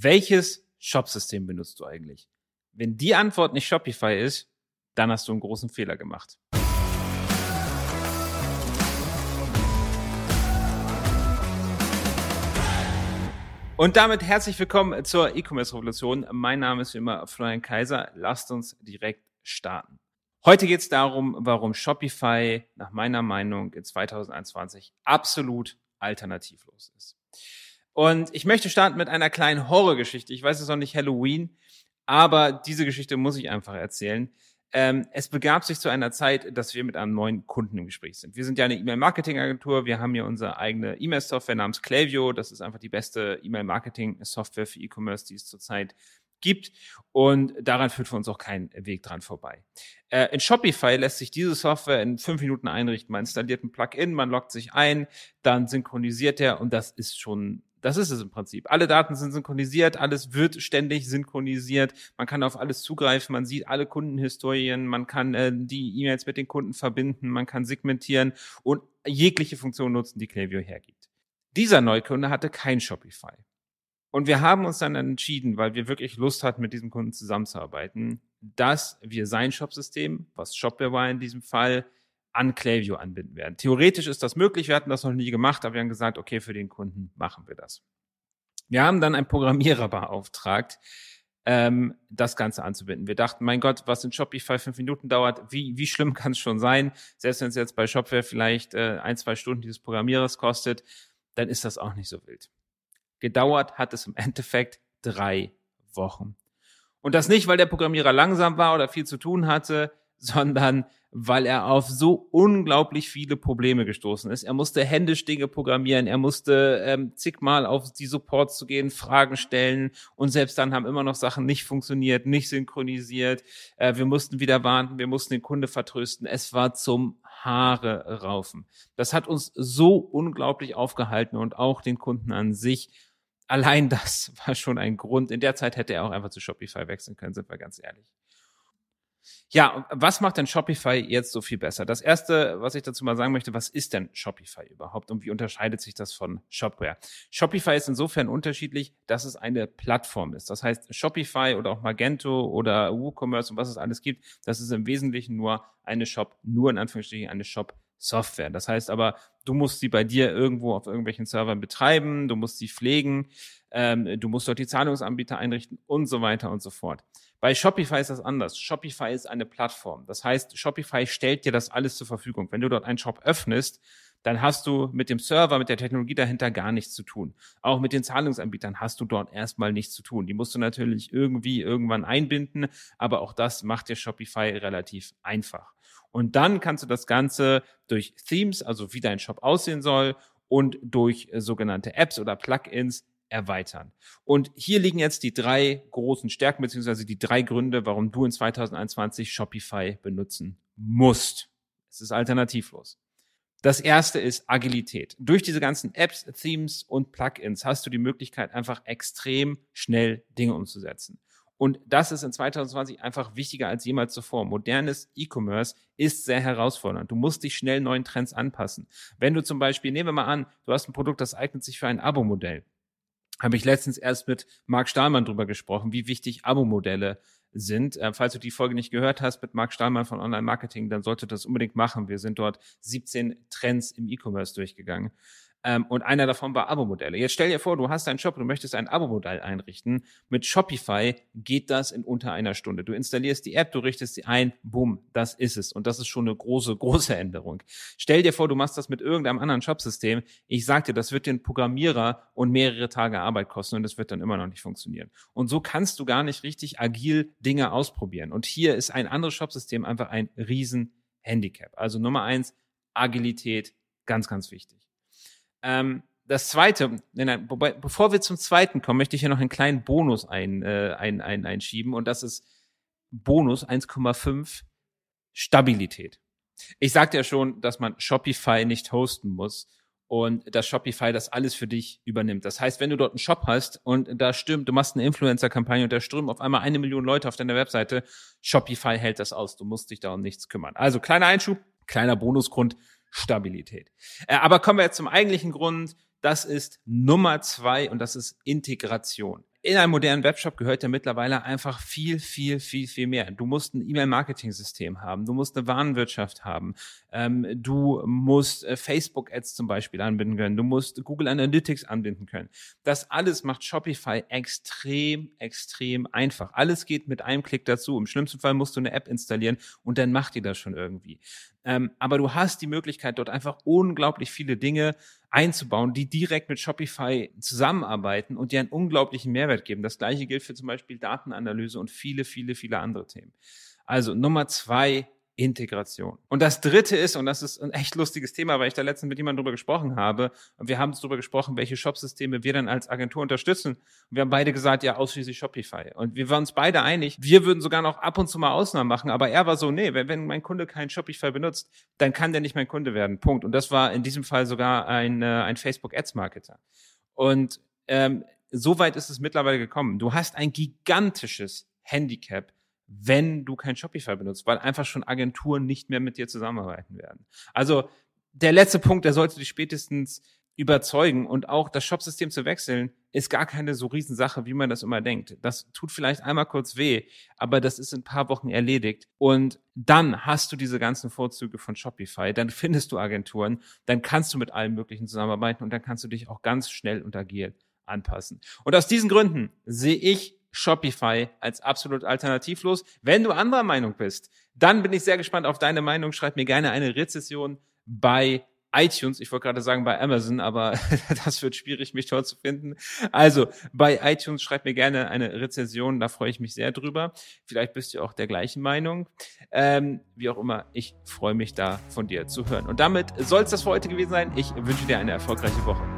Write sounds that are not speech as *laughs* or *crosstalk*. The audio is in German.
welches Shopsystem benutzt du eigentlich? Wenn die Antwort nicht Shopify ist, dann hast du einen großen Fehler gemacht. Und damit herzlich willkommen zur E-Commerce-Revolution. Mein Name ist wie immer Florian Kaiser. Lasst uns direkt starten. Heute geht es darum, warum Shopify nach meiner Meinung in 2021 absolut alternativlos ist. Und ich möchte starten mit einer kleinen Horrorgeschichte. Ich weiß, es noch nicht Halloween, aber diese Geschichte muss ich einfach erzählen. Ähm, es begab sich zu einer Zeit, dass wir mit einem neuen Kunden im Gespräch sind. Wir sind ja eine E-Mail-Marketing-Agentur. Wir haben hier unsere eigene E-Mail-Software namens Klaviyo. Das ist einfach die beste E-Mail-Marketing-Software für E-Commerce, die es zurzeit gibt. Und daran führt für uns auch kein Weg dran vorbei. Äh, in Shopify lässt sich diese Software in fünf Minuten einrichten. Man installiert ein Plugin, man loggt sich ein, dann synchronisiert er und das ist schon das ist es im Prinzip. Alle Daten sind synchronisiert, alles wird ständig synchronisiert. Man kann auf alles zugreifen, man sieht alle Kundenhistorien, man kann äh, die E-Mails mit den Kunden verbinden, man kann segmentieren und jegliche Funktion nutzen, die Klaviyo hergibt. Dieser Neukunde hatte kein Shopify. Und wir haben uns dann entschieden, weil wir wirklich Lust hatten, mit diesem Kunden zusammenzuarbeiten, dass wir sein Shopsystem, was Shopware war in diesem Fall, an Klaviyo anbinden werden. Theoretisch ist das möglich, wir hatten das noch nie gemacht, aber wir haben gesagt, okay, für den Kunden machen wir das. Wir haben dann einen Programmierer *laughs* beauftragt, ähm, das Ganze anzubinden. Wir dachten, mein Gott, was in Shopify fünf Minuten dauert, wie, wie schlimm *laughs* kann es schon sein? Selbst wenn es jetzt bei Shopware vielleicht äh, ein, zwei Stunden dieses Programmierers kostet, dann ist das auch nicht so wild. Gedauert hat es im Endeffekt drei Wochen. Und das nicht, weil der Programmierer langsam war oder viel zu tun hatte, *laughs* sondern weil er auf so unglaublich viele Probleme gestoßen ist. Er musste händisch Dinge programmieren, er musste ähm, zigmal auf die Supports zu gehen, Fragen stellen und selbst dann haben immer noch Sachen nicht funktioniert, nicht synchronisiert. Äh, wir mussten wieder warten, wir mussten den Kunde vertrösten. Es war zum Haare raufen. Das hat uns so unglaublich aufgehalten und auch den Kunden an sich. Allein das *laughs* war schon ein Grund. In der Zeit hätte er auch einfach zu Shopify wechseln können, sind wir ganz ehrlich. Ja, was macht denn Shopify jetzt so viel besser? Das erste, was ich dazu mal sagen möchte, was ist denn Shopify überhaupt und wie unterscheidet sich das von Shopware? Shopify ist insofern unterschiedlich, dass es eine Plattform ist. Das heißt, Shopify oder auch Magento oder WooCommerce und was es alles gibt, das ist im Wesentlichen nur eine Shop, nur in Anführungsstrichen eine Shop Software. Das heißt aber, du musst sie bei dir irgendwo auf irgendwelchen Servern betreiben, du musst sie pflegen, ähm, du musst dort die Zahlungsanbieter einrichten und so weiter und so fort. Bei Shopify ist das anders. Shopify ist eine Plattform. Das heißt, Shopify stellt dir das alles zur Verfügung. Wenn du dort einen Shop öffnest, dann hast du mit dem Server, mit der Technologie dahinter gar nichts zu tun. Auch mit den Zahlungsanbietern hast du dort erstmal nichts zu tun. Die musst du natürlich irgendwie irgendwann einbinden, aber auch das macht dir Shopify relativ einfach. Und dann kannst du das Ganze durch Themes, also wie dein Shop aussehen soll, und durch sogenannte Apps oder Plugins erweitern. Und hier liegen jetzt die drei großen Stärken beziehungsweise die drei Gründe, warum du in 2021 Shopify benutzen musst. Es ist alternativlos. Das erste ist Agilität. Durch diese ganzen Apps, Themes und Plugins hast du die Möglichkeit, einfach extrem schnell Dinge umzusetzen. Und das ist in 2020 einfach wichtiger als jemals zuvor. Modernes E-Commerce ist sehr herausfordernd. Du musst dich schnell neuen Trends anpassen. Wenn du zum Beispiel, nehmen wir mal an, du hast ein Produkt, das eignet sich für ein Abo-Modell habe ich letztens erst mit Marc Stahlmann drüber gesprochen, wie wichtig Abo-Modelle sind. Äh, falls du die Folge nicht gehört hast mit Marc Stahlmann von Online Marketing, dann solltest du das unbedingt machen. Wir sind dort 17 Trends im E-Commerce durchgegangen. Ähm, und einer davon war Abo-Modelle. Jetzt stell dir vor, du hast einen Shop, du möchtest ein Abo-Modell einrichten. Mit Shopify geht das in unter einer Stunde. Du installierst die App, du richtest sie ein, bumm, das ist es. Und das ist schon eine große, *laughs* große Änderung. Stell dir vor, du machst das mit irgendeinem anderen Shopsystem. Ich sag dir, das wird den Programmierer und mehrere Tage Arbeit kosten und das wird dann immer noch nicht funktionieren. Und so kannst du gar nicht richtig agil Dinge ausprobieren. Und hier ist ein anderes Shopsystem einfach ein riesen Handicap. Also Nummer eins, Agilität, ganz, ganz wichtig. Ähm, das zweite, nein, nein, wobei, bevor wir zum zweiten kommen, möchte ich hier noch einen kleinen Bonus ein, äh, ein, ein, einschieben und das ist Bonus 1,5 Stabilität. Ich sagte ja schon, dass man Shopify nicht hosten muss und dass Shopify das alles für dich übernimmt. Das heißt, wenn du dort einen Shop hast und da stimmt, du machst eine Influencer-Kampagne und da strömen auf einmal eine Million Leute auf deiner Webseite, Shopify hält das aus. Du musst dich da um nichts kümmern. Also kleiner Einschub, kleiner Bonusgrund, Stabilität. Äh, aber kommen wir jetzt zum eigentlichen Grund. Das ist Nummer zwei und das ist Integration. In einem modernen Webshop gehört ja mittlerweile einfach viel, viel, viel, viel mehr. Du musst ein E-Mail-Marketing-System haben, du musst eine Warenwirtschaft haben, ähm, du musst äh, Facebook-Ads zum Beispiel anbinden können, du musst Google Analytics anbinden können. Das alles macht Shopify extrem, extrem einfach. Alles geht mit einem Klick dazu. Im schlimmsten Fall musst du eine App installieren und dann macht die das schon irgendwie. Ähm, aber du hast die Möglichkeit, dort einfach unglaublich viele Dinge einzubauen, die direkt mit Shopify zusammenarbeiten und dir einen unglaublichen Mehrwert geben. Das gleiche gilt für zum Beispiel Datenanalyse und viele, viele, viele andere Themen. Also Nummer zwei, Integration. Und das dritte ist, und das ist ein echt lustiges Thema, weil ich da letztens mit jemandem drüber gesprochen habe, und wir haben darüber gesprochen, welche Shopsysteme wir dann als Agentur unterstützen. Und wir haben beide gesagt, ja, ausschließlich Shopify. Und wir waren uns beide einig, wir würden sogar noch ab und zu mal Ausnahmen machen, aber er war so, nee, wenn, wenn mein Kunde kein Shopify benutzt, dann kann der nicht mein Kunde werden. Punkt. Und das war in diesem Fall sogar ein, äh, ein Facebook Ads Marketer. Und ähm, so weit ist es mittlerweile gekommen. Du hast ein gigantisches Handicap wenn du kein Shopify benutzt, weil einfach schon Agenturen nicht mehr mit dir zusammenarbeiten werden. Also der letzte Punkt, der sollte dich spätestens überzeugen und auch das Shopsystem zu wechseln, ist gar keine so Riesensache, wie man das immer denkt. Das tut vielleicht einmal kurz weh, aber das ist in ein paar Wochen erledigt. Und dann hast du diese ganzen Vorzüge von Shopify, dann findest du Agenturen, dann kannst du mit allen möglichen zusammenarbeiten und dann kannst du dich auch ganz schnell und agil anpassen. Und aus diesen Gründen sehe ich Shopify als absolut alternativlos. Wenn du anderer Meinung bist, dann bin ich sehr gespannt auf deine Meinung. Schreib mir gerne eine Rezession bei iTunes, ich wollte gerade sagen bei Amazon, aber *laughs* das wird schwierig, mich dort zu finden. Also bei iTunes schreib mir gerne eine Rezension, da freue ich mich sehr drüber. Vielleicht bist du auch der gleichen Meinung. Ähm, wie auch immer, ich freue mich da von dir zu hören. Und damit soll es das für heute gewesen sein. Ich wünsche dir eine erfolgreiche Woche.